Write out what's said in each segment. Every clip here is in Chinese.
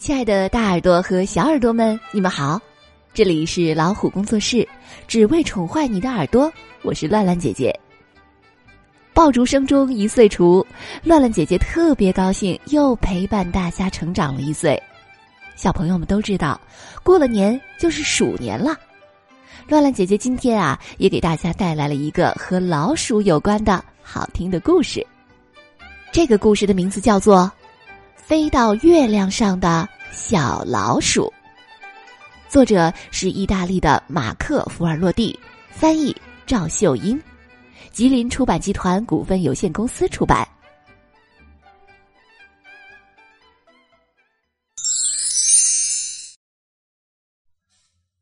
亲爱的，大耳朵和小耳朵们，你们好！这里是老虎工作室，只为宠坏你的耳朵。我是乱乱姐姐。爆竹声中一岁除，乱乱姐姐特别高兴，又陪伴大家成长了一岁。小朋友们都知道，过了年就是鼠年了。乱乱姐姐今天啊，也给大家带来了一个和老鼠有关的好听的故事。这个故事的名字叫做。飞到月亮上的小老鼠，作者是意大利的马克·福尔洛蒂，翻译赵秀英，吉林出版集团股份有限公司出版。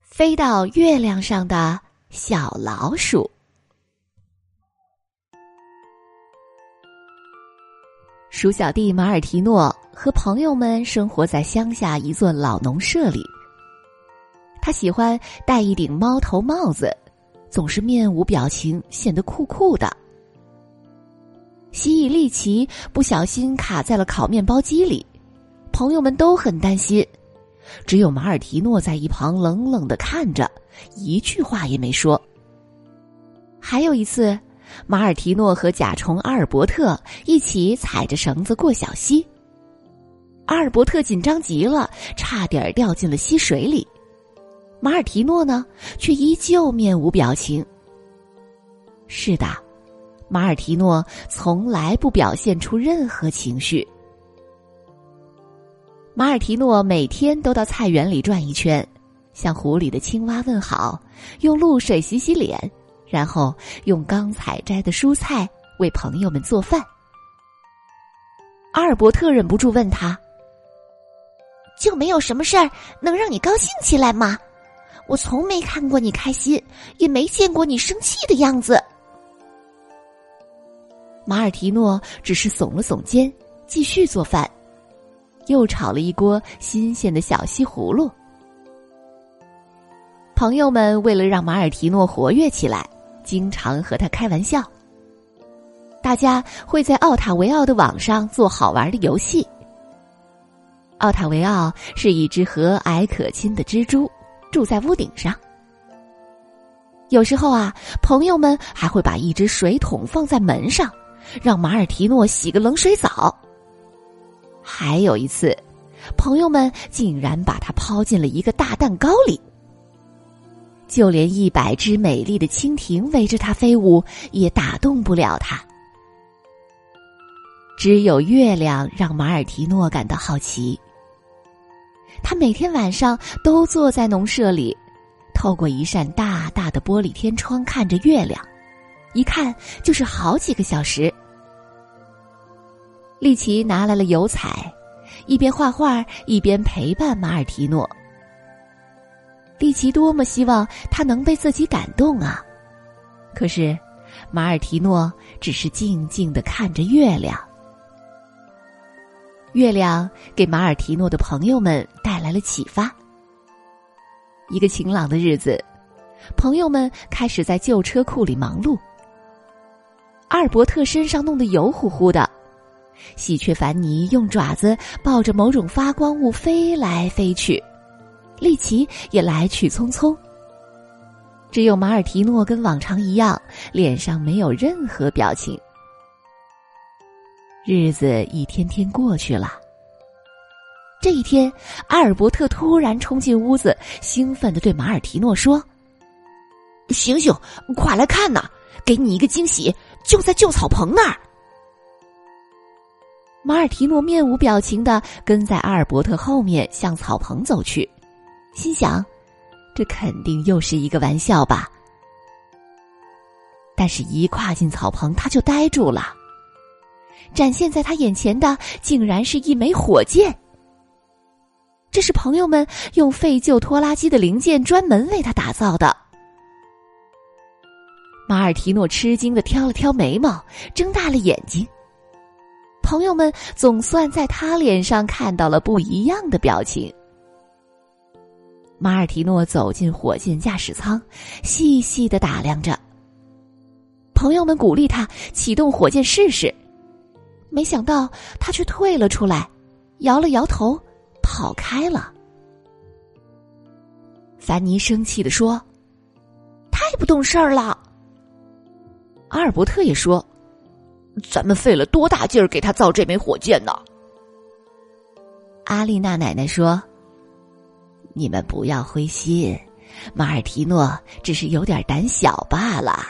飞到月亮上的小老鼠。鼠小弟马尔提诺和朋友们生活在乡下一座老农舍里。他喜欢戴一顶猫头帽子，总是面无表情，显得酷酷的。蜥蜴利奇不小心卡在了烤面包机里，朋友们都很担心，只有马尔提诺在一旁冷冷的看着，一句话也没说。还有一次。马尔提诺和甲虫阿尔伯特一起踩着绳子过小溪。阿尔伯特紧张极了，差点掉进了溪水里。马尔提诺呢，却依旧面无表情。是的，马尔提诺从来不表现出任何情绪。马尔提诺每天都到菜园里转一圈，向湖里的青蛙问好，用露水洗洗脸。然后用刚采摘的蔬菜为朋友们做饭。阿尔伯特忍不住问他：“就没有什么事儿能让你高兴起来吗？我从没看过你开心，也没见过你生气的样子。”马尔提诺只是耸了耸肩，继续做饭，又炒了一锅新鲜的小西葫芦。朋友们为了让马尔提诺活跃起来。经常和他开玩笑。大家会在奥塔维奥的网上做好玩的游戏。奥塔维奥是一只和蔼可亲的蜘蛛，住在屋顶上。有时候啊，朋友们还会把一只水桶放在门上，让马尔提诺洗个冷水澡。还有一次，朋友们竟然把它抛进了一个大蛋糕里。就连一百只美丽的蜻蜓围着它飞舞，也打动不了它。只有月亮让马尔提诺感到好奇。他每天晚上都坐在农舍里，透过一扇大大的玻璃天窗看着月亮，一看就是好几个小时。丽奇拿来了油彩，一边画画一边陪伴马尔提诺。丽奇多么希望他能被自己感动啊！可是，马尔提诺只是静静的看着月亮。月亮给马尔提诺的朋友们带来了启发。一个晴朗的日子，朋友们开始在旧车库里忙碌。阿尔伯特身上弄得油乎乎的，喜鹊凡尼用爪子抱着某种发光物飞来飞去。丽奇也来去匆匆，只有马尔提诺跟往常一样，脸上没有任何表情。日子一天天过去了。这一天，阿尔伯特突然冲进屋子，兴奋的对马尔提诺说：“醒醒，快来看呐，给你一个惊喜，就在旧草棚那儿。”马尔提诺面无表情的跟在阿尔伯特后面向草棚走去。心想，这肯定又是一个玩笑吧。但是，一跨进草棚，他就呆住了。展现在他眼前的，竟然是一枚火箭。这是朋友们用废旧拖拉机的零件专门为他打造的。马尔提诺吃惊的挑了挑眉毛，睁大了眼睛。朋友们总算在他脸上看到了不一样的表情。马尔提诺走进火箭驾驶舱，细细的打量着。朋友们鼓励他启动火箭试试，没想到他却退了出来，摇了摇头，跑开了。凡尼生气的说：“太不懂事儿了。”阿尔伯特也说：“咱们费了多大劲儿给他造这枚火箭呢？”阿丽娜奶奶说：“你们不要灰心，马尔提诺只是有点胆小罢了。”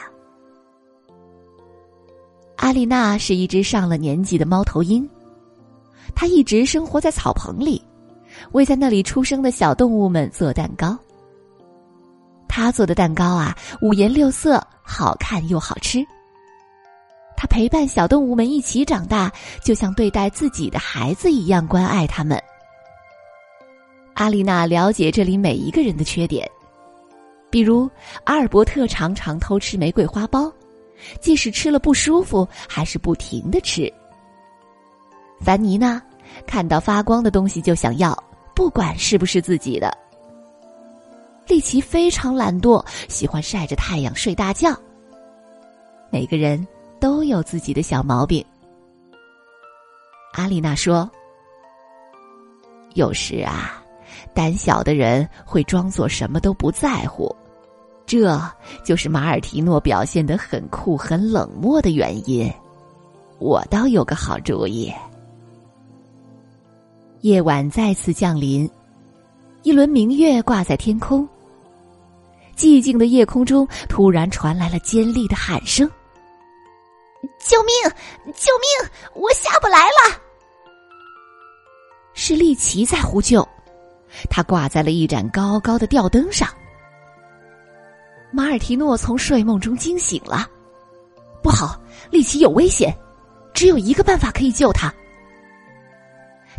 阿丽娜是一只上了年纪的猫头鹰，它一直生活在草棚里，为在那里出生的小动物们做蛋糕。他做的蛋糕啊，五颜六色，好看又好吃。他陪伴小动物们一起长大，就像对待自己的孩子一样关爱他们。阿丽娜了解这里每一个人的缺点，比如阿尔伯特常常偷吃玫瑰花苞，即使吃了不舒服，还是不停的吃。凡尼娜，看到发光的东西就想要，不管是不是自己的。丽奇非常懒惰，喜欢晒着太阳睡大觉。每个人都有自己的小毛病。阿丽娜说：“有时啊，胆小的人会装作什么都不在乎，这就是马尔提诺表现得很酷、很冷漠的原因。我倒有个好主意。”夜晚再次降临，一轮明月挂在天空。寂静的夜空中，突然传来了尖利的喊声：“救命！救命！我下不来了！”是丽奇在呼救，他挂在了一盏高高的吊灯上。马尔提诺从睡梦中惊醒了，不好，利奇有危险，只有一个办法可以救他。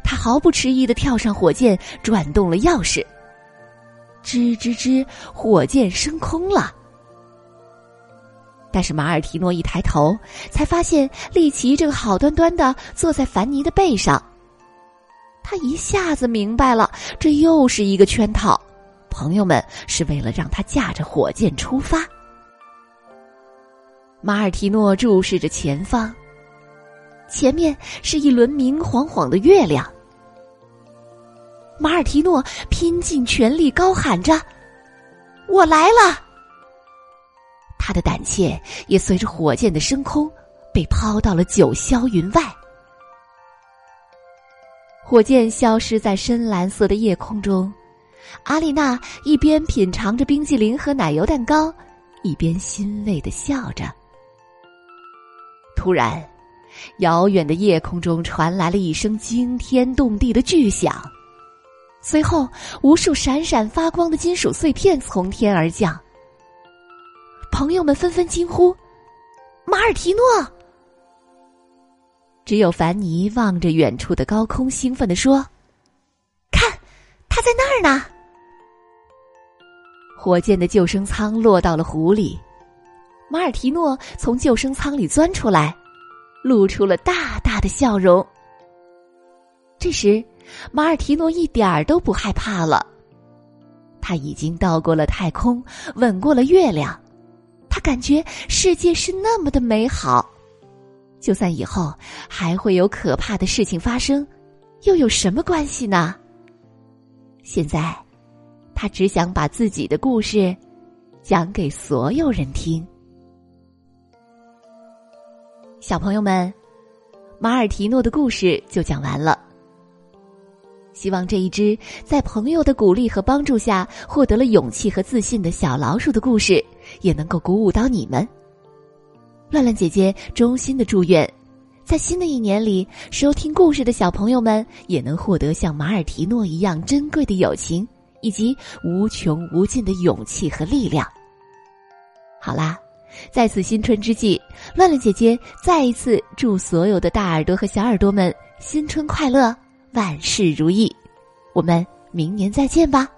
他毫不迟疑的跳上火箭，转动了钥匙。吱吱吱，火箭升空了。但是马尔提诺一抬头，才发现利奇正好端端的坐在凡尼的背上。他一下子明白了，这又是一个圈套，朋友们是为了让他驾着火箭出发。马尔提诺注视着前方，前面是一轮明晃晃的月亮。马尔提诺拼尽全力高喊着：“我来了！”他的胆怯也随着火箭的升空被抛到了九霄云外。火箭消失在深蓝色的夜空中，阿丽娜一边品尝着冰激凌和奶油蛋糕，一边欣慰的笑着。突然，遥远的夜空中传来了一声惊天动地的巨响。随后，无数闪闪发光的金属碎片从天而降。朋友们纷纷惊呼：“马尔提诺！”只有凡尼望着远处的高空，兴奋地说：“看，他在那儿呢！”火箭的救生舱落到了湖里，马尔提诺从救生舱里钻出来，露出了大大的笑容。这时。马尔提诺一点儿都不害怕了。他已经到过了太空，吻过了月亮，他感觉世界是那么的美好。就算以后还会有可怕的事情发生，又有什么关系呢？现在，他只想把自己的故事讲给所有人听。小朋友们，马尔提诺的故事就讲完了。希望这一只在朋友的鼓励和帮助下获得了勇气和自信的小老鼠的故事，也能够鼓舞到你们。乱乱姐姐衷心的祝愿，在新的一年里，收听故事的小朋友们也能获得像马尔提诺一样珍贵的友情，以及无穷无尽的勇气和力量。好啦，在此新春之际，乱乱姐姐再一次祝所有的大耳朵和小耳朵们新春快乐！万事如意，我们明年再见吧。